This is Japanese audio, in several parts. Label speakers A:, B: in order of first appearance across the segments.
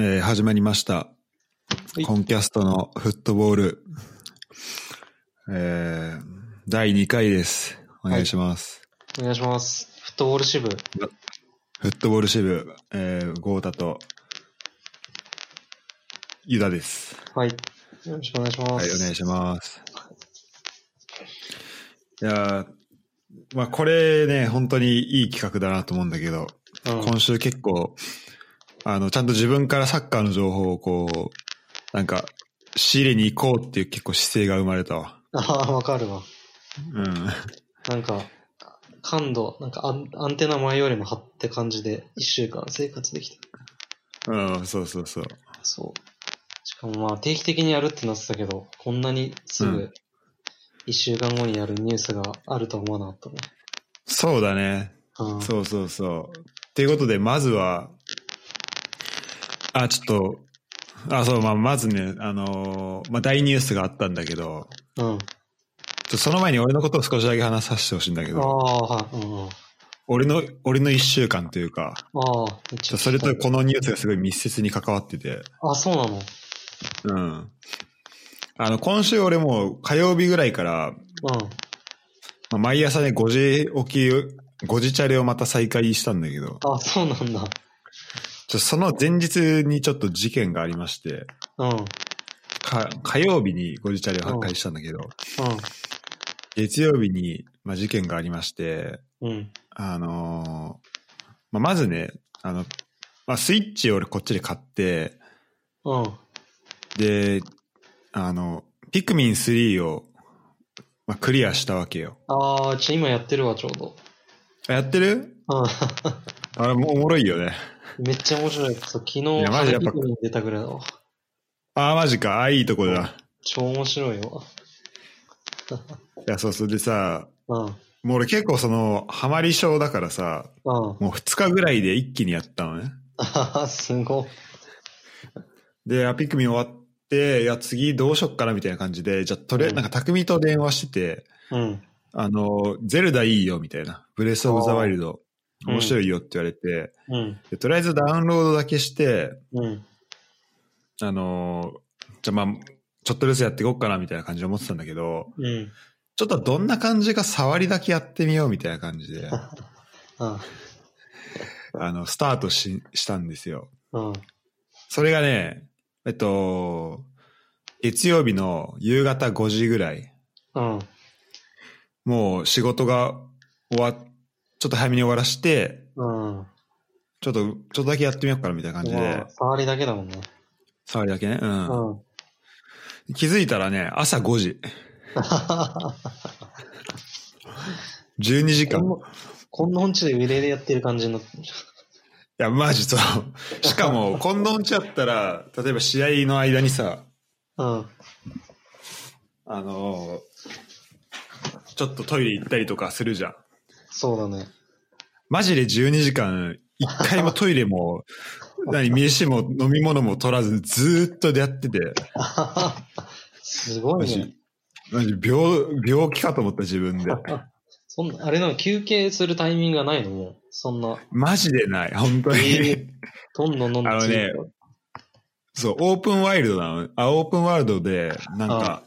A: えー始まりました。
B: い
A: コンキャストのフットボール、えー第2回です。お願いします。
B: お願いします。フットボール支部。
A: フットボール支部、えー、ゴータと、ユダです。
B: はい。よろしくお願いします。
A: はい、お願いします。いやーまあこれね、本当にいい企画だなと思うんだけど、
B: うん
A: 今週結構、あの、ちゃんと自分からサッカーの情報をこう、なんか、仕入れに行こうっていう結構姿勢が生まれたわ。
B: ああ、わかるわ。
A: うん。
B: なんか、感度、なんかアンアンテナ前よりも張って感じで、一週間生活できた。
A: うん、そうそうそう。
B: そう。しかもまあ、定期的にやるってなってたけど、こんなにすぐ
A: うん、
B: 一週間後にやるニュースがあるとは思わなかったね。
A: そうだね。
B: うん。
A: そうそうそう。っていうことで、まずは、あ、ちょっと、あ、そう、まあ、まずね、あのーまあ、大ニュースがあったんだけど、
B: うん。
A: ちょその前に俺のことを少しだけ話させてほしいんだけ
B: あ
A: ど、
B: あ、はい。うんうん。
A: 俺の、俺の一週間というか、
B: ああ。
A: それとこのニュースがすごい密接に関わってて、
B: あ、そうなの？
A: うん。あの、今週俺もう火曜日ぐらいから、
B: うん。
A: まあ、毎朝ね、5時起き、5時チャレをまた再開したんだけど、
B: あ、そうなんだ。
A: ちょその前日にちょっと事件がありまして、
B: うん。うん。
A: か火曜日に5時チャレを開始したんだけど、月曜日に、まあ、事件がありまして、
B: うん。
A: あのーまあ、まずね、あの、まあ、スイッチを俺こっちで買って、
B: うん。
A: で、あの、ピクミン3を、まあ、クリアしたわけよ。
B: ああ、じゃあ今やってるわ、ちょうど。
A: あやってる？
B: う
A: あれもおもろいよね。
B: ん。めっちゃ面白い。そう昨日、
A: マジやっぱ
B: 出たぐらいだわ。
A: ああ、マジか。ああ、いいとこだ。
B: 超面白いわ。
A: いや、そうそう。でさ、
B: うん。
A: もう俺結構その、ハマり症だからさ、
B: うん。
A: もう2日ぐらいで一気にやったのね。
B: ああ、すごい。
A: で、あピクミン終わって、いや、次どうしよっかなみたいな感じで、じゃあ、とりあえず、
B: うん
A: なんか、匠と電話してて、
B: うん。
A: あの、ゼルダいいよ、みたいな。ブレスオブザワイルド、
B: うん
A: 面白いよって言われて、
B: うん。
A: でとりあえずダウンロードだけして、
B: うん。
A: あの、じゃあまあ、ちょっとずつやっていこうかな、みたいな感じで思ってたんだけど、
B: うん。
A: ちょっとどんな感じか触りだけやってみよう、みたいな感じで、
B: あ
A: あの、スタートししたんですよ。
B: うん。
A: それがね、えっと、月曜日の夕方5時ぐらい、
B: うん。
A: もう仕事が終わっ、ちょっと早めに終わらして、
B: うん。
A: ちょっと、ちょっとだけやってみようかなみたいな感じで
B: まあ、、触りだけだもんね。
A: 触りだけね？うん。
B: うん。
A: 気づいたらね、朝5時。12時間。い
B: こんな、こんな本地で腕でやってる感じになってるじ
A: や、マジそう。しかも、近藤んちやったら、例えば試合の間にさ。
B: うん。
A: あのーちょっとトイレ行ったりとかするじゃん。
B: そうだね。
A: マジで12時間、一回もトイレも、何、飯も飲み物も取らず、ずーっとでやってて、
B: すごいね。、
A: マジ病、病気かと思った自分で。
B: そんな、あれなの、休憩するタイミングがないの？もう。そんな、
A: マジでない、本当に。
B: えどんどんどんどん
A: あのねそう、オープンワイルドなの。あ、オープンワールドで、なんか、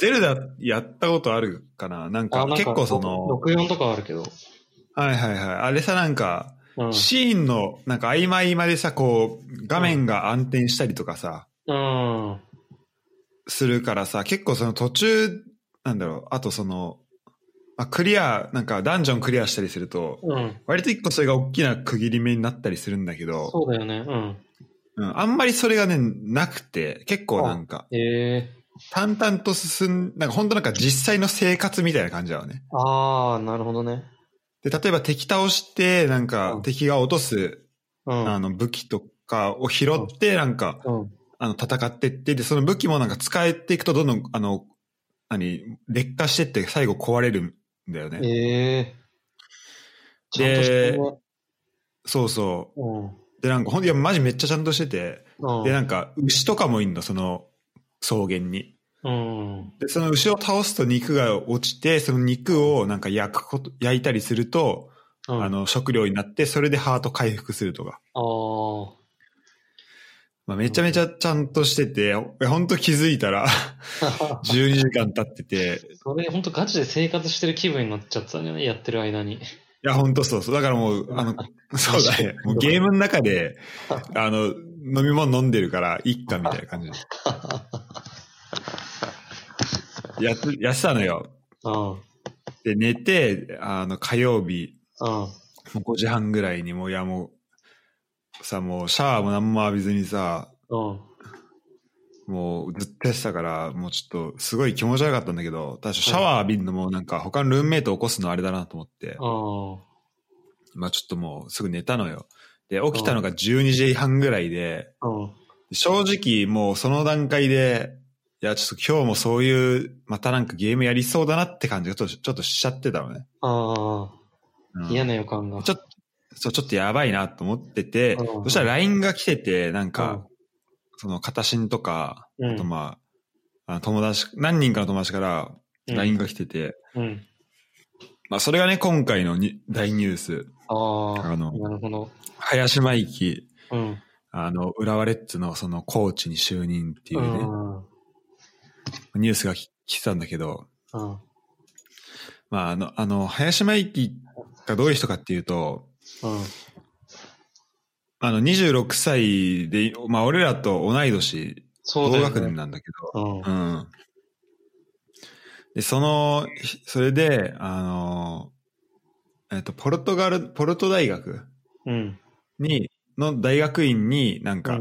A: ゼルダやったことあるかな？なんか結構その、
B: 64とかあるけど。
A: はいはいはい。あれさなんか、
B: うん。
A: シーンの、なんか合間合間でさ、こう、画面が暗転したりとかさ、
B: うん。
A: するからさ、結構その途中、なんだろう、あとその、まあ、クリア、なんかダンジョンクリアしたりすると、
B: うん。
A: 割と一個それが大きな区切り目になったりするんだけど、
B: そうだよね。うん。
A: うん、あんまりそれがね、なくて、結構なんか、
B: ええ
A: 淡々と進ん、なんか本当なんか実際の生活みたいな感じだよね。
B: ああ、なるほどね。
A: で、例えば敵倒して、なんか
B: うん
A: 敵が落とす、
B: うん。
A: あの武器とかを拾って、なんか、
B: うん。
A: あの戦ってって、で、その武器もなんか使えていくとどんどん、あの、何、劣化してって最後壊れるんだよね。
B: ええちゃんとしてるね。
A: そうそ
B: うん。
A: う。で、なんかほんいや、マジめっちゃちゃんとしてて、
B: うん。
A: で、なんか牛とかもいんの、その草原に。
B: うん。
A: で、その牛を倒すと肉が落ちて、その肉をなんか焼くこと、焼いたりすると、
B: うん。
A: あの、食料になって、それでハート回復するとか。
B: ああ。
A: まあ、めちゃめちゃちゃんとしてて、本当気づいたら 12時間経ってて。
B: それ本当ガチで生活してる気分になっちゃってたんじゃないやってる間に。
A: いや、本当そうそう。だからもう、あの、そうだね。もうゲームの中で、あの、飲み物飲んでるから、いっかみたいな感じで。やっ、やってたのよ。
B: うん。
A: で、寝て、あの、火曜日、
B: うん。も
A: う5時半ぐらいにもう、いやもう、さ、もうシャワーも何も浴びずにさ、
B: うん。
A: もうずっとやってたから、もうちょっとすごい気持ち悪かったんだけど、確かシャワー浴びるのもなんか他のルームメイト起こすのあれだなと思って、まあちょっともうすぐ寝たのよ。で、起きたのが12時半ぐらいで、正直もうその段階で、いや、ちょっと今日もそういう、またなんかゲームやりそうだなって感じがちょっとしちゃってたのね。
B: ああ、うん、嫌な予感が。
A: ちょっと、そう、ちょっとやばいなと思ってて、そしたら LINE が来てて、なんか、その、片新とか、あとまあ、あ友達、何人かの友達から LINE が来てて、
B: うん。
A: まあ、それがね、今回のに大ニュース。
B: ああ、
A: あの、
B: なるほど。
A: 林真生、
B: うん。
A: あの、浦和レッズのそのコーチに就任っていうね、
B: うん
A: ニュースが来てたんだけど、
B: うん。
A: まあ、あの、あの、林真生がどういう人かっていうと、
B: うん。
A: あの、26歳で、まあ、俺らと同い年、同学年なんだけ
B: ど、
A: うん。うん。で、その、それで、あの、えっと、ポルトガル、ポルト大学に、の大学院になんか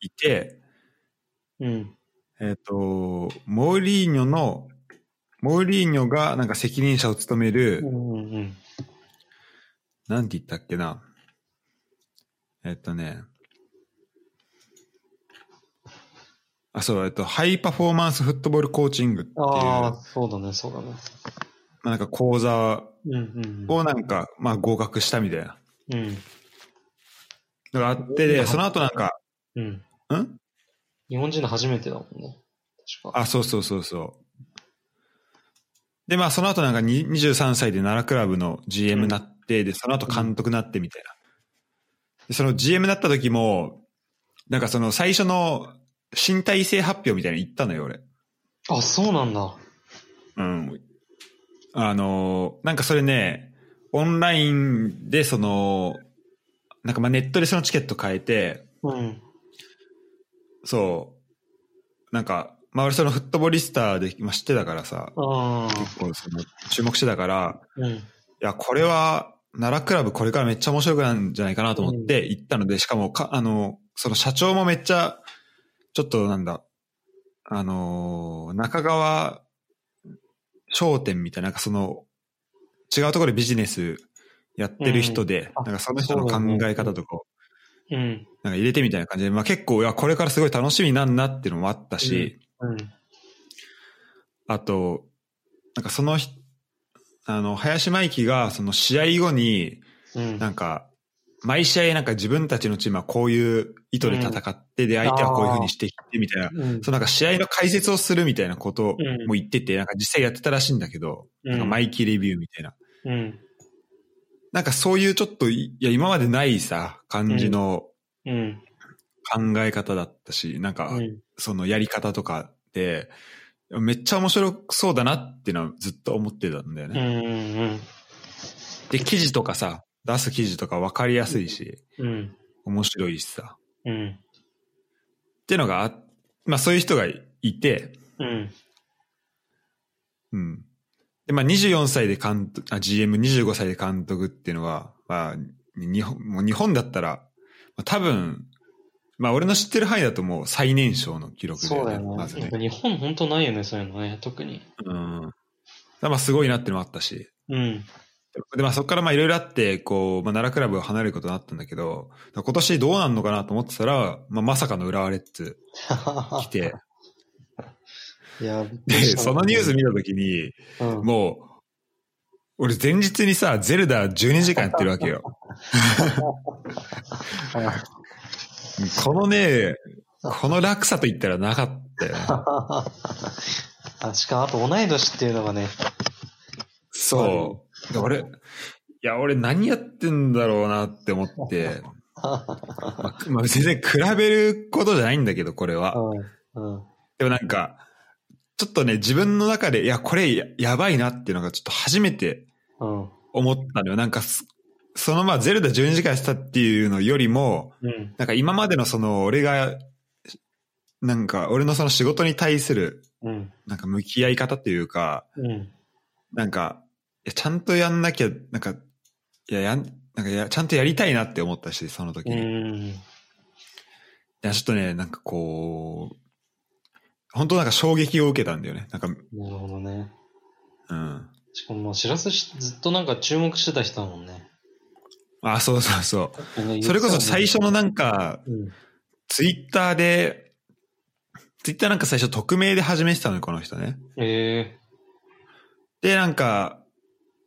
A: いて、
B: うん。
A: えっ、と、モーリーニョの、モーリーニョがなんか責任者を務める、
B: うんうん、
A: なんて言ったっけな。えっ、とね、あ、そう、えっと、ハイパフォーマンスフットボールコーチングっていう。ああ、
B: そうだね、そうだね。
A: まあ、なんか講座をなんか、まあ合格したみたいな。
B: うん。
A: のがあってで、その後なんか、
B: うん。
A: ん？
B: 日本人の初めてだもんね。
A: 確か。あ、そうそうそうそう。で、まあその後なんか23歳で奈良クラブの GM になって、うん、で、その後監督になってみたいな。で、その GM になった時も、なんかその最初の身体性発表みたいなの言ったのよ、俺。
B: あ、そうなんだ。
A: うん。あの、なんかそれね、オンラインでその、なんかまあネットでそのチケット変えて、
B: うん。
A: そう。なんか、まあ俺そのフットボリスターで、まあ、知ってたからさ、結構その注目してたから、
B: うん、い
A: や、これは奈良クラブこれからめっちゃ面白くなるんじゃないかなと思って行ったので、しかもか、あの、その社長もめっちゃ、ちょっとなんだ、あの中川商店みたいな、なんかその、違うところでビジネスやってる人で、うん、なんかその人の考え方とかを
B: うん。
A: なんか入れてみたいな感じで、まあ結構、いや、これからすごい楽しみなんなっていうのもあったし、
B: うん。うん、
A: あと、なんかその、あの、林真生がその試合後に、なんか、毎試合なんか自分たちのチームはこういう意図で戦って、で、相手はこういう風にしてきてみたいな、うん、そのなんか試合の解説をするみたいなことも言ってて、なんか実際やってたらしいんだけど、なんかマイキーレビューみたいな。
B: うん。
A: なんかそういうちょっと、いや、今までないさ、感じの考え方だったし、なんか、そのやり方とかで、めっちゃ面白そうだなっていうのはずっと思ってたんだよ
B: ね。
A: で、記事とかさ、出す記事とか分かりやすいし、
B: うん、
A: 面白いしさ。
B: うん、
A: っていうのがあ、まあそういう人がいて、
B: うん。
A: うん。で、まあ、24歳で監督、あ、GM、25歳で監督っていうのは、まあ、日本、もう日本だったら、まあ、多分、まあ、俺の知ってる範囲だともう最年少の記録
B: で、ね、そうだよね。まずね。日本本当ないよね、そういうのね、特に。
A: うん。まあ、すごいなってのもあったし。
B: うん。
A: で、まあ、そこからまあ、いろいろあって、こう、まあ、奈良クラブを離れることになったんだけど、今年どうなんのかなと思ってたら、まあ、まさかの浦和レッズ来て、で、そのニュース見たときに、うん、もう、俺前日にさ、ゼルダ12時間やってるわけよ。このね、この落差と言ったらなかったよ、
B: ね。しかもあと同い年っていうのがね。
A: そう。俺、いや、俺何やってんだろうなって思って。まあ、まあ、全然比べることじゃないんだけど、これは。
B: うん。うん。
A: でもなんか、ちょっとね、自分の中で、いや、これややばいなっていうのがちょっと初めて
B: うん。
A: 思ったのよ。なんかす、そのまあ、ゼルダ12時間やってたっていうのよりも、
B: うん。
A: なんか今までのその、俺が、なんか、俺のその仕事に対する、
B: うん。
A: なんか向き合い方っていうか、
B: うん。
A: なんか、ちゃんとやんなきゃ、なんか、いや、やん、なんかや、ちゃんとやりたいなって思ったし、その時
B: う
A: に。い
B: ん。
A: や、ちょっとね、なんかこう、本当なんか衝撃を受けたんだよね。なんか、
B: なるほどね。
A: うん。
B: しかも、まあ、しらすし、ずっとなんか注目してた人だもんね。
A: あ、そうそうそう。それこそ最初
B: の。
A: のなんか、
B: うん。
A: ツイッターで、ツイッターなんか最初匿名で始めてたのよ、この人ね。
B: え
A: で、なんか、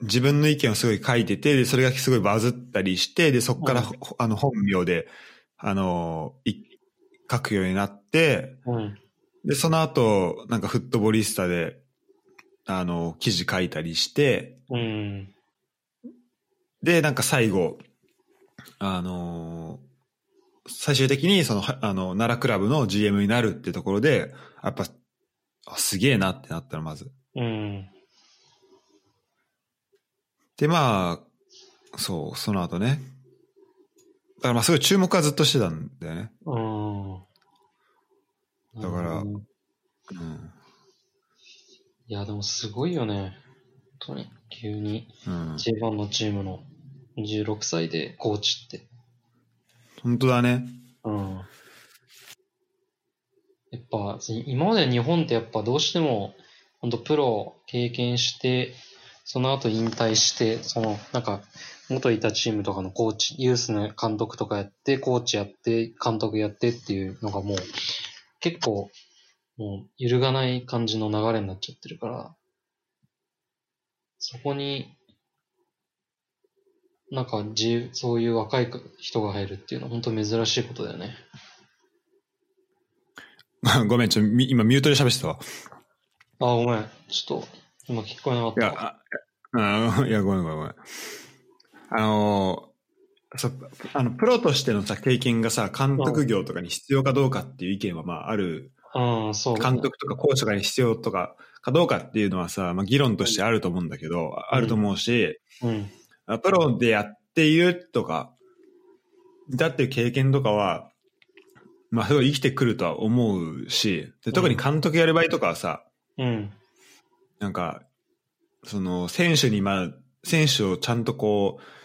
A: 自分の意見をすごい書いてて、で、それがすごいバズったりして、で、そこから、
B: うん
A: ほあの、本名で、あの、い書くようになって、
B: えうん。
A: で、その後、なんかフットボリスタで、あの、記事書いたりして、
B: うん。
A: で、なんか最後、あの最終的にその、はあの、奈良クラブの GM になるってところで、やっぱ、あすげえなってなったの、まず。
B: うん。
A: で、まあ、そう、その後ね。だからまあすごい注目はずっとしてたんだよね。
B: うん。
A: だからうん。
B: いや、でもすごいよね。本当に。急に
A: うん。
B: J1 のチームの26歳でコーチって。
A: 本当だね。
B: うん。やっぱ、今まで日本ってやっぱどうしても、本当プロ経験して、その後引退して、その、なんか、元いたチームとかのコーチ、ユースの監督とかやって、コーチやって、監督やってっていうのがもう、結構、もう揺るがない感じの流れになっちゃってるから、そこに、なんか自、そういう若い人が入るっていうのは本当珍しいことだよね。
A: ごめん、ちょ、み今ミュートで喋ってたわ。
B: あ、ごめん。ちょっと、今聞こえなかっ
A: いや、
B: た。
A: あ、あいや、ごめんごめんごめん。あのー、そあの、プロとしてのさ、経験がさ、監督業とかに必要かどうかっていう意見は、まあ、ある、
B: うん、そう
A: 監督とかコーチとかに必要とか、かどうかっていうのはさ、まあ、議論としてあると思うんだけど、あると思うし、
B: うん。
A: あプロでやっているとか、だっていう経験とかは、まあ、すごい生きてくるとは思うし、で特に監督やる場合とかはさ、
B: うん。
A: なんか、その、選手に、まあ、選手をちゃんとこう、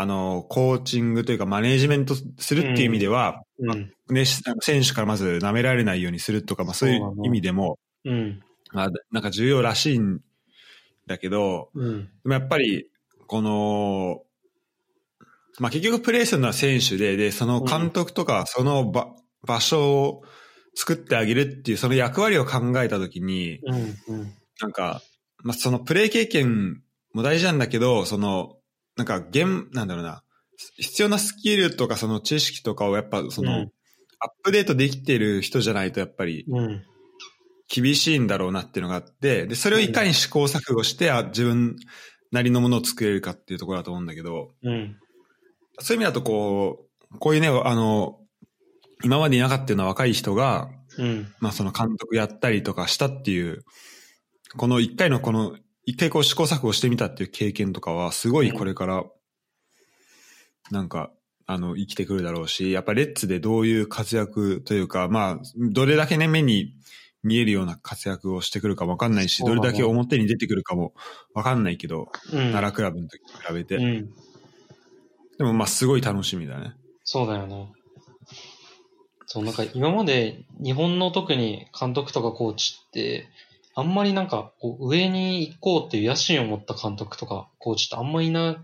A: あの、コーチングというかマネージメントするっていう意味では、
B: うん。
A: ね、し選手からまず舐められないようにするとか、まあそういう意味でも、
B: うん。
A: まあ、なんか重要らしいんだけど、
B: うん。
A: でもやっぱり、この、まあ結局プレーするのは選手で、で、その監督とか、その場、場所を作ってあげるっていう、その役割を考えたときに、
B: うん。うん。
A: なんか、まあそのプレー経験も大事なんだけど、その、なんか、現、なんだろうな、必要なスキルとかその知識とかをやっぱその、
B: うん
A: アップデートできてる人じゃないとやっぱり
B: うん。
A: 厳しいんだろうなっていうのがあって、で、それをいかに試行錯誤して、あ自分なりのものを作れるかっていうところだと思うんだけど、
B: うん。
A: そういう意味だとこう、こういうね、あの、今までいなかったような若い人が、
B: うん。
A: まあその監督やったりとかしたっていう、この一回のこの、一回こう試行錯誤してみたっていう経験とかは、すごいこれから、なんか、あの、生きてくるだろうし、やっぱレッツでどういう活躍というか、まあ、どれだけね、目に見えるような活躍をしてくるかもわかんないし、どれだけ表に出てくるかもわかんないけど、
B: うん。
A: 奈良クラブの時に比べて。
B: うん。
A: でもまあ、すごい楽しみだね。
B: そうだよね。そう、なんか今まで日本の特に監督とかコーチって、あんまりなんかこう上に行こうっていう野心を持った監督とかコーチってあんまりいな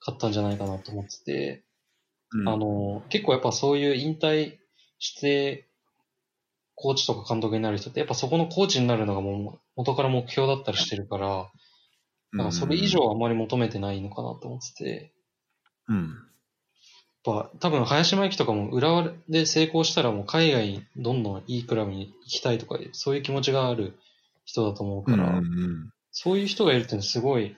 B: かったんじゃないかなと思ってて、
A: うん、
B: あの、結構やっぱそういう引退して、コーチとか監督になる人って、やっぱそこのコーチになるのがもう元から目標だったりしてるから、なんかそれ以上はあまり求めてないのかなと思ってて、
A: うん。
B: やっぱ多分林真由紀とかも浦和で成功したらもう海外にどんどんいいクラブに行きたいとか、そういう気持ちがある人だと思う
A: うん。
B: から、
A: うんうん
B: そういう人がいるってのはすごい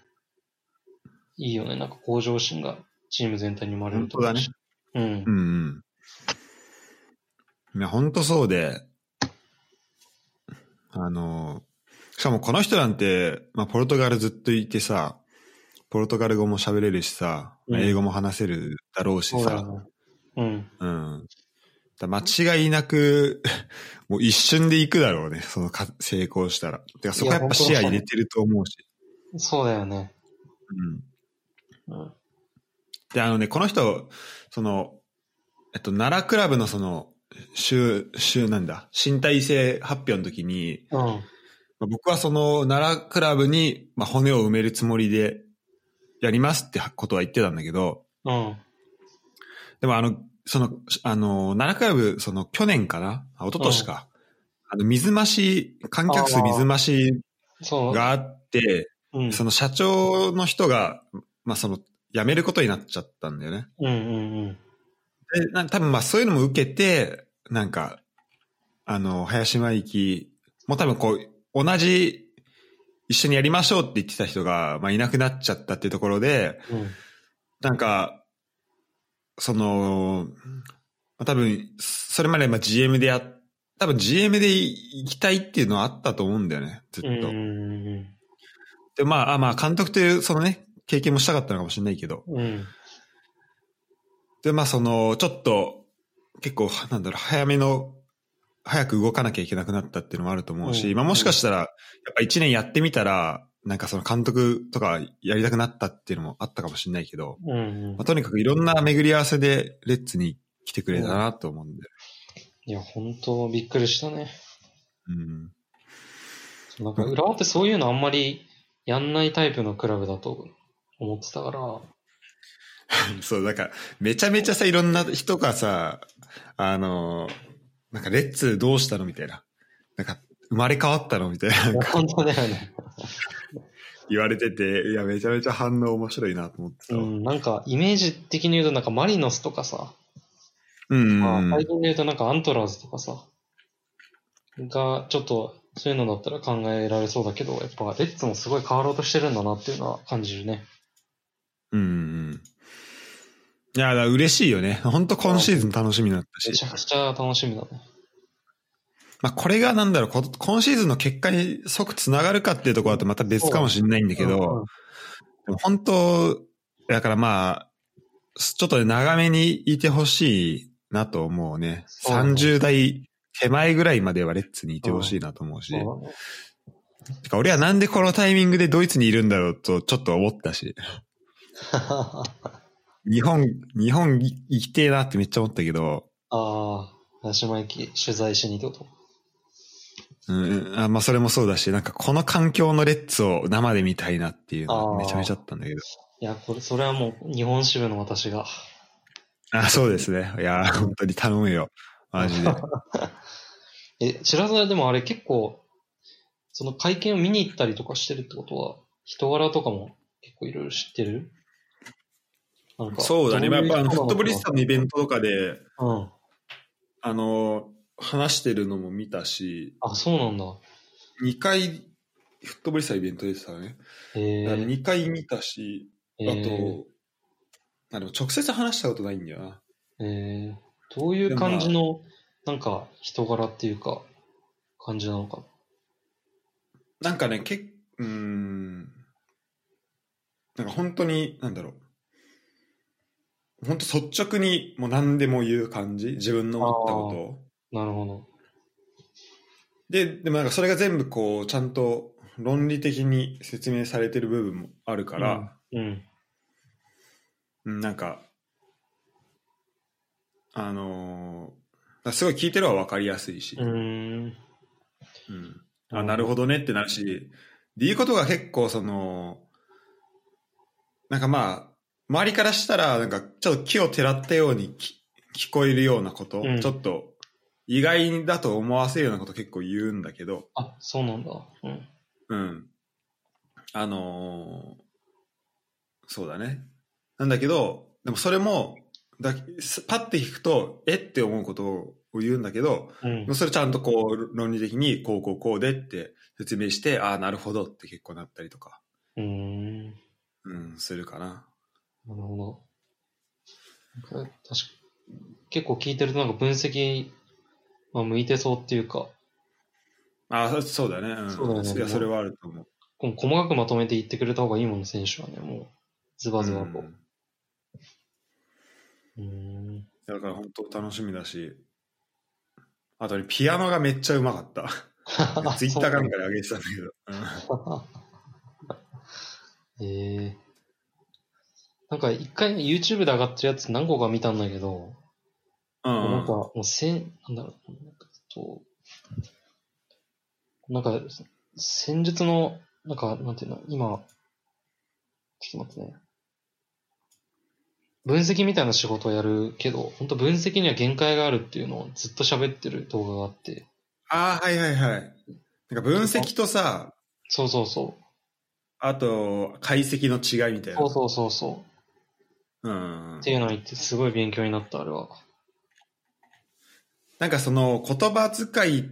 B: いいよね。なんか向上心がチーム全体に生まれると思うし。うん。
A: うんうん。いや、ほんとそうで、あの、しかもこの人なんて、まあ、ポルトガルずっといてさ、ポルトガル語も喋れるしさ、まあ
B: うん
A: 英語も話せるだろうしさ。
B: うん。
A: うん。だ間違いなく、もう一瞬で行くだろうね、そのか成功したら。てかそこやっぱ視野入れてると思うし。
B: そうだよね。
A: うん。
B: うん。
A: で、あのね、この人、その、えっと、奈良クラブのその、週、週なんだ、身体性発表の時に、
B: うん。
A: まあ僕はその奈良クラブに、まあ、骨を埋めるつもりでやりますってことは言ってたんだけど、
B: うん。
A: でもあの、その、あの、奈良クラブ、その去年かなあ一昨年か。あの、水増し、観客数水増し。があって、
B: うん。
A: その社長の人が、まあその、辞めることになっちゃったんだよね。
B: うんうんうん。
A: で、な多分まあそういうのも受けて、なんか、あの、林真之も多分こう、同じ、一緒にやりましょうって言ってた人が、まあいなくなっちゃったっていうところで、
B: うん。
A: なんか、その、まあ多分、それまでまあ GM でや、多分 GM で行きたいっていうのはあったと思うんだよね、ずっと。で、まあ、あまあ監督という、そのね、経験もしたかったのかもしれないけど、
B: うん。うん。
A: で、まあその、ちょっと、結構、なんだろう、早めの、早く動かなきゃいけなくなったっていうのもあると思うし、
B: うん
A: まあもしかしたら、やっぱ一年やってみたら、なんかその監督とかやりたくなったっていうのもあったかもしれないけど、
B: うんうん
A: まあ、とにかくいろんな巡り合わせでレッツに来てくれたなと思うんで。
B: いや、本当びっくりしたね。
A: うん。
B: なんか、浦和ってそういうのあんまりやんないタイプのクラブだと思ってたから、
A: そう、なんか、めちゃめちゃさ、いろんな人がさ、あの、なんか、レッツどうしたのみたいな。なんか、生まれ変わったのみたいな。
B: 本当だよね。
A: 言われてて、いや、めちゃめちゃ反応面白いなと思ってさ。うん
B: うん、なんか、イメージ的に言うと、なんかマリノスとかさ、
A: うん
B: まあ、
A: うん。
B: 最近で言うとなんかアントラーズとかさ、が、ちょっと、そういうのだったら考えられそうだけど、やっぱ、レッツもすごい変わろうとしてるんだなっていうのは感じるね。
A: うんうん。いや、だ嬉しいよね。本当今シーズン楽しみになったし
B: めち。ゃくちゃ楽しみだね。
A: まあ、これがなんだろう、こ今シーズンの結果に即つながるかっていうところだとまた別かもしれないんだけ
B: うん
A: ど、本当、だからまあ、ちょっとね、長めにいてほしいなと思うね。
B: そうだね
A: 30代手前ぐらいまではレッツにいてほしいなと思うし。てか俺はなんでこのタイミングでドイツにいるんだろうとちょっと思ったし。日本、日本行きてえなってめっちゃ思ったけど、
B: ああ、林真駅取材しにってこと
A: うん、あまあそれもそうだし、なんかこの環境のレッツを生で見たいなっていうのめちゃめちゃあったんだけど。
B: いや、これ、それはもう日本支部の私が。
A: あ、そうですね。いや、本当に頼むよ。マジで。
B: え、白沢でもあれ結構、その会見を見に行ったりとかしてるってことは、人柄とかも結構いろいろ知ってる？なんか
A: そうだね。まあやっぱあの、フットボリス
B: タ
A: タのイベントとかで、
B: うん。
A: あの、話してるのも見たし、
B: あ、そうなんだ。
A: 2回、フットボリスタイベント出てたね。
B: へえー。
A: 2回見たし、あ
B: えー
A: と、あでも直接話したことないんだよな。
B: えー、どういう感じの、なんか、人柄っていうか、感じなのか。
A: なんかね、けっうーん、なんか本当に、なんだろう。本当率直にもう何でも言う感じ？自分の思ったことを。
B: なるほど。
A: で、でもなんかそれが全部こう、ちゃんと論理的に説明されてる部分もあるから、
B: うん。
A: うん、なんか、あのーすごい聞いてるは分かりやすいし、
B: うーん。
A: うんあ、なるほどねってなるし、で、言うことが結構その、なんかまあ、周りからしたら、なんかちょっと木をてらったようにき聞こえるようなこと、
B: うん
A: ちょっと意外だと思わせるようなこと結構言うんだけど、
B: あ、そうなんだ。うん。
A: うん。あのーそうだね。なんだけど、でもそれも、だすパッて聞くと、えって思うことを言うんだけど、
B: うん。
A: それちゃんとこう論理的にこうこうこうでって説明して、ああ、なるほどって結構なったりとか、
B: うーん。
A: うん、するかな。
B: なるほど。結構聞いてるとなんか分析、まあ、向いてそうっていうか。
A: ああ、そうだね。うん、そうだね。いや、それはあると思う。
B: 細かくまとめて言ってくれた方がいいもんね、選手はね、もう。ズバズバと。
A: うん。だから本当楽しみだし、あとね、ピアノがめっちゃうまかった。ツイッターかなんかで上げてたんだけど。
B: ええー、なんか一回 YouTube で上がってるやつ何個か見たんだけど、うん、なんかもうせん、なんだろう、なんかと、なんか戦術の、なんか、なんていうの、今、ちょっと待ってね。分析みたいな仕事をやるけど、本当分析には限界があるっていうのをずっと喋ってる動画があって。
A: ああ、はいはいはい。なんか分析とさ、
B: そうそうそう。
A: あと、解析の違いみたいな。
B: そうそうそうそう。うん。っていうのを言って、すごい勉強になった、あれは。
A: なんかその言葉遣い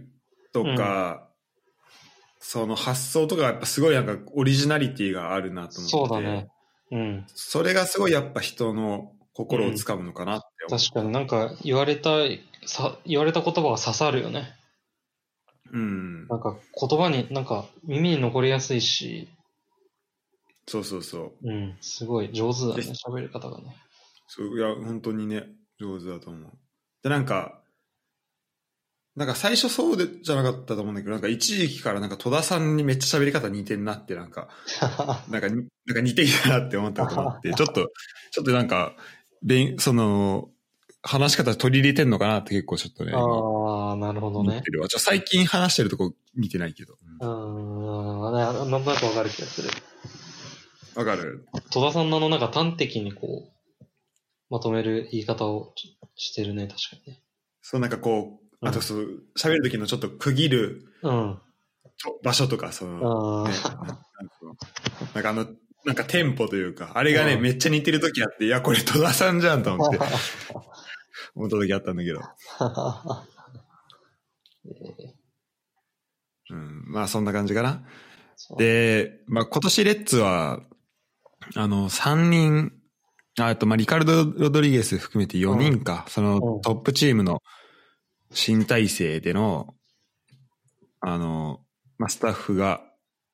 A: とか、うん、その発想とかやっぱすごいなんかオリジナリティがあるなと思って。
B: そうだね。
A: うん。それがすごいやっぱ人の心をつかむのかなって
B: 思う、うん、確かになんか言われた、さ言われた言葉が刺さるよね。
A: うん。
B: なんか言葉に、なんか耳に残りやすいし。
A: そうそうそ
B: う。うん。すごい上手だね、喋り方がね。
A: そう、いや、本当にね、上手だと思う。で、なんか、なんか最初そうでじゃなかったと思うんだけど、なんか一時期からなんか戸田さんにめっちゃ喋り方似てんなって、なんか、なんか、なんか似てきたなって思ったと思って、ちょっと、ちょっとなんか、でその、話し方取り入れてんのかなって結構ちょっとね。
B: ああ、なるほどね。
A: じゃ最近話してるとこ見てないけど。
B: うん、んなんとなくわかる気がする。
A: わかる？
B: 戸田さんのなんか端的にこう、まとめる言い方をしてるね、確かにね。
A: そう、なんかこう、あとそう、喋、る時のちょっと区切る、うん、場所とか、その、ね、なんかあの、なんかテンポというか、あれがね、めっちゃ似てる時あって、いや、これ戸田さんじゃんと思って、思った時あったんだけど。うん、まあそんな感じかな。で、まあ今年レッツは、あの、3人、あと、まあリカルド・ロドリゲス含めて4人か、そのトップチームの新体制での、あの、まあスタッフが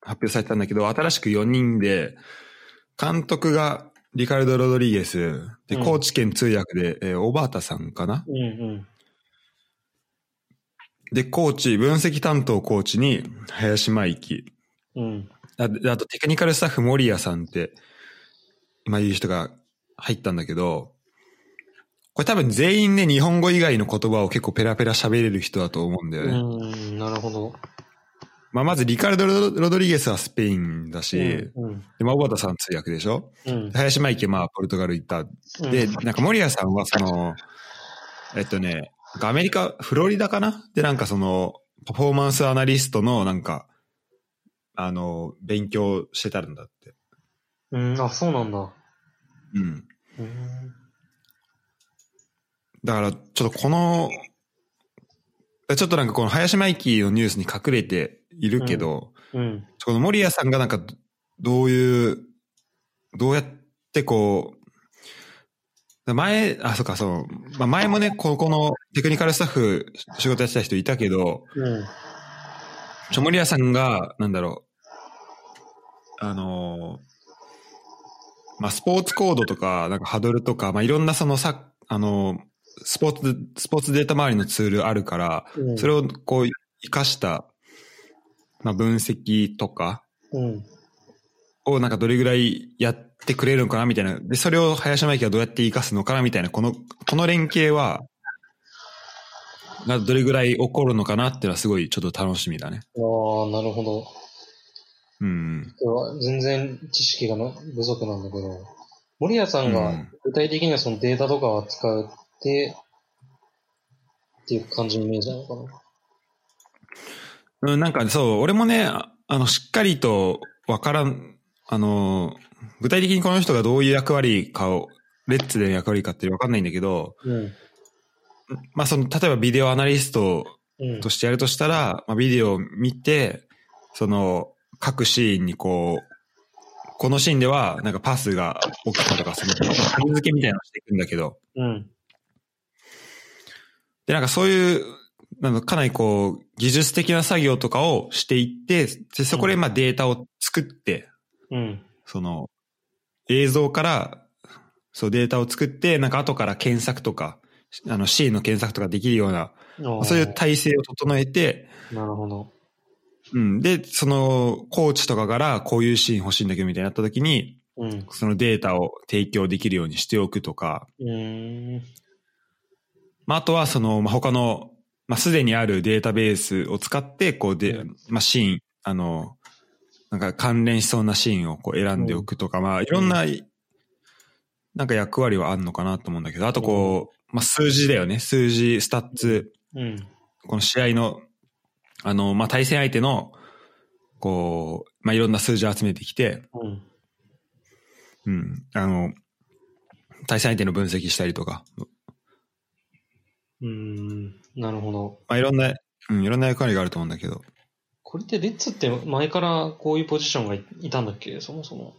A: 発表されたんだけど、新しく4人で、監督がリカルド・ロドリゲス、で、高知県通訳で、えー、小畑さんかな、うんうん、で、コーチ、分析担当コーチに、林真
B: 生。うん。
A: ああと、テクニカルスタッフ、森谷さんって、今言う人が入ったんだけど、これ多分全員ね、日本語以外の言葉を結構ペラペラ喋れる人だと思うんだよね。
B: うん、なるほど。
A: まあ、まずリカルド・ロドリゲスはスペインだし、うんうん、で、まあ、小畑さん通訳でしょ、うん、林真池、まあ、ポルトガル行った。で、なんか森谷さんはその、えっとね、アメリカ、フロリダかな？で、なんかその、パフォーマンスアナリストのなんか、あの、勉強してたんだって。
B: うん、あ、そうなんだ。
A: うん。うんだから、ちょっとこの、ちょっとなんかこの林真紀のニュースに隠れているけど、うん、うん、この森谷さんがなんかどういう、どうやってこう、前、あ、そっか、そう、まあ、前もね、ここのテクニカルスタッフ仕事やってた人いたけど、うん、ちょ、森谷さんが、なんだろう、あのまあ、スポーツコードとか、なんかハドルとか、まあ、いろんなそのさ、あのスポーツ、スポーツデータ周りのツールあるから、うん、それをこう、活かした、まあ、分析とか、をなんかどれぐらいやってくれるのかなみたいな。で、それを林真紀はどうやって活かすのかなみたいな、この、この連携は、がどれぐらい起こるのかなっていうのはすごいちょっと楽しみだね。
B: ああ、なるほど。
A: うん。
B: 全然知識が不足なんだけど、森谷さんが具体的にはそのデータとかを扱うで、っていう感じのイメージなのかな。
A: うん、なんかそう、俺もね、あの、しっかりとわからん、あの、具体的にこの人がどういう役割かを、レッツでの役割かってわかんないんだけど、うん、まあその、例えばビデオアナリストとしてやるとしたら、うん、まあビデオを見て、その、各シーンにこう、このシーンでは、なんかパスが起きたとか、その、付けみたいなのしていくんだけど、うん。で、なんかそういう、なんかかなりこう、技術的な作業とかをしていって、で、そこでまあデータを作って、
B: うん。
A: その、映像から、そうデータを作って、なんか後から検索とか、あの、シーンの検索とかできるような、そういう体制を整えて、
B: なるほど。
A: うん。で、その、コーチとかからこういうシーン欲しいんだけどみたいになった時に、
B: うん。
A: そのデータを提供できるようにしておくとか、
B: うーん。
A: まあ、あとはその、まあ、他の、まあ、すでにあるデータベースを使って、こうで、
B: うん
A: まあ、シーン、あの、なんか関連しそうなシーンをこう選んでおくとか、まあ、いろんな、なんか役割はあるのかなと思うんだけど、あとこう、まあ、数字だよね。数字、スタッツ、
B: うん。
A: この試合の、あの、まあ、対戦相手の、こう、まあ、いろんな数字を集めてきて、
B: うん。
A: うん、あの、対戦相手の分析したりとか、
B: うーん。なるほど。
A: まあ、いろんな、うん、いろんな役割があると思うんだけど、
B: これってレッズって前からこういうポジションがいたんだっけ？そもそも。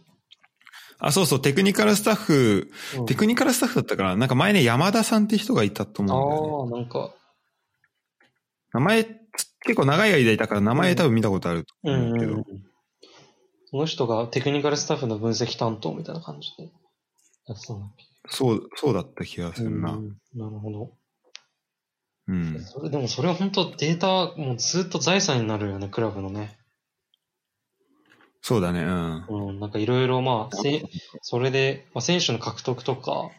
A: あ、そうそう、テクニカルスタッフ、
B: うん
A: テクニカルスタッフだったから、なんか前ね、山田さんって人がいたと思うんだよね。
B: ああ、なんか、
A: 名前、結構長い間いたから名前多分見たことあると
B: うん
A: 思うけど。
B: うんうん。その人がテクニカルスタッフの分析担当みたいな感じでやってたんだっけ？
A: そう、そうだった気がするな。
B: うんなるほど。
A: うん。
B: それでもそれは本当データもうずっと財産になるよね、クラブのね。
A: そうだね、うん。
B: うん、なんかいろいろまあ、せそれで、まあ、選手の獲得とか、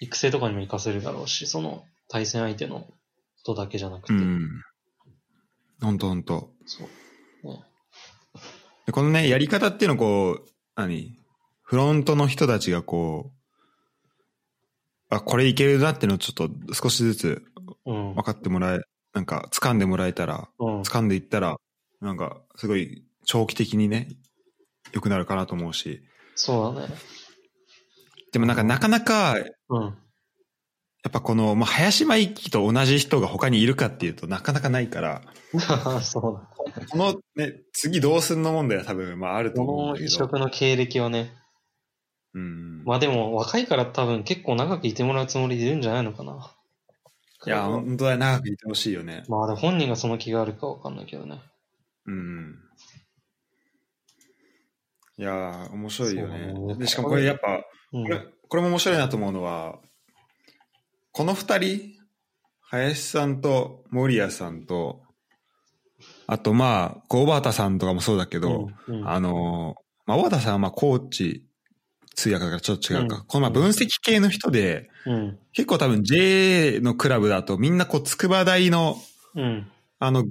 B: 育成とかにも活かせるだろうし、その対戦相手のことだけじゃなくて。
A: うん。ほんとほんと。
B: そう。ね、
A: でこのね、やり方っていうのをこう、何？フロントの人たちがこう、あ、これいけるなっていうのをちょっと少しずつ
B: うん。
A: 分かってもらえ、なんか掴んでもらえたら、
B: うん。
A: 掴んでいったら、なんかすごい長期的にね、良くなるかなと思うし。
B: そうだね。
A: でもなんかなかなか、や
B: うん。
A: っぱこの、まあ、林真一と同じ人が他にいるかっていうとなかなかないから、
B: そうだ。
A: このね、次どうすんの問題は多分、まああると思うん
B: この異。色の経歴はね。
A: うん。
B: まあでも若いから多分結構長くいてもらうつもりでいるんじゃないのかな。
A: いや、本当は長くいてほしいよね。
B: まあ本人がその気があるかわかんないけどね。
A: うん。いやー、面白いよね
B: ね
A: で、しかもこれやっぱ、
B: うん。
A: これ、これも面白いなと思うのは、この二人、林さんと森谷さんと、あとまあ、小畑さんとかもそうだけど、
B: うん、うん
A: あのー、まあ、小畑さんはまあ、コーチ、通訳だからちょっと違うか。
B: うん
A: このまあ分析系の人で、
B: うん。
A: 結構多分 J のクラブだとみんなこう、筑波大の、
B: うん。
A: あの、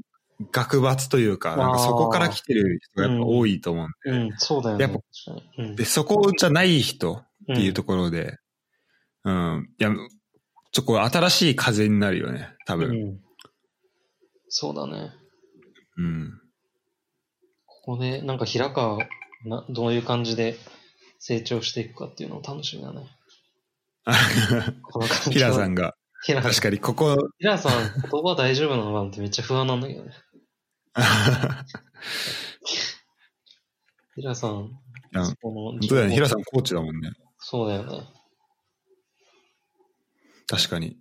A: 学閥というか、なんかそこから来てる人がやっぱ多いと思うんで、
B: うん。そうだよね。
A: やっぱで、そこじゃない人っていうところで、うん、いや、ちょっとこう新しい風になるよね、多分。
B: うん。そうだね。
A: うん。
B: ここで、なんか平川な、どういう感じで成長していくかっていうのを楽しみだね。この環境
A: 平さんが、
B: 平
A: 確かにここ、
B: 平さん、言葉大丈夫なの？かなってめっちゃ不安なんだけどね。平さん、この
A: 本当だよね、平さんコーチだもんね。
B: そうだよね。
A: 確かに。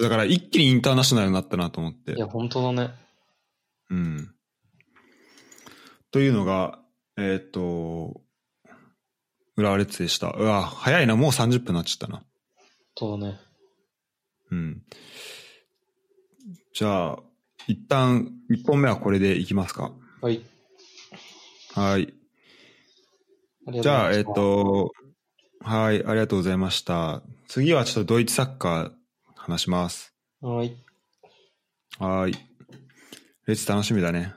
A: だから一気にインターナショナルになったなと思って
B: い。や、本当だね。
A: うん。というのが、えーっ、と、浦和レッズでした。うわ、早いな、もう30分になっちゃったな。
B: そうだね。
A: うん。じゃあ、一旦、1本目はこれでいきますか。
B: はい。
A: はい。じゃあ、えっ
B: とうございます、
A: と、はい、ありがとうございました。次はちょっとドイツサッカー話します。
B: はい。
A: はい。レッツ楽しみだね。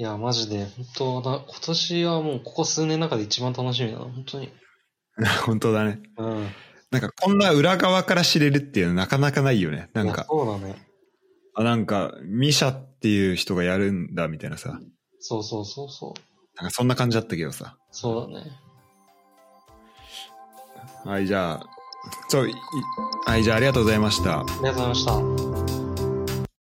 B: いや、マジで、本当だ、今年はもうここ数年の中で一番楽しみだな、本当に。
A: 本当だね。
B: うん。
A: なんかこんな裏側から知れるっていうのなかなかないよね。なんか、
B: そうだね。
A: あなんか、ミシャっていう人がやるんだみたいなさ。
B: そうそうそうそう。
A: なんかそんな感じだったけどさ。
B: そうだね。
A: はい、じゃあ、そう、いはい、じゃあありがとうございました。
B: ありがとうございました。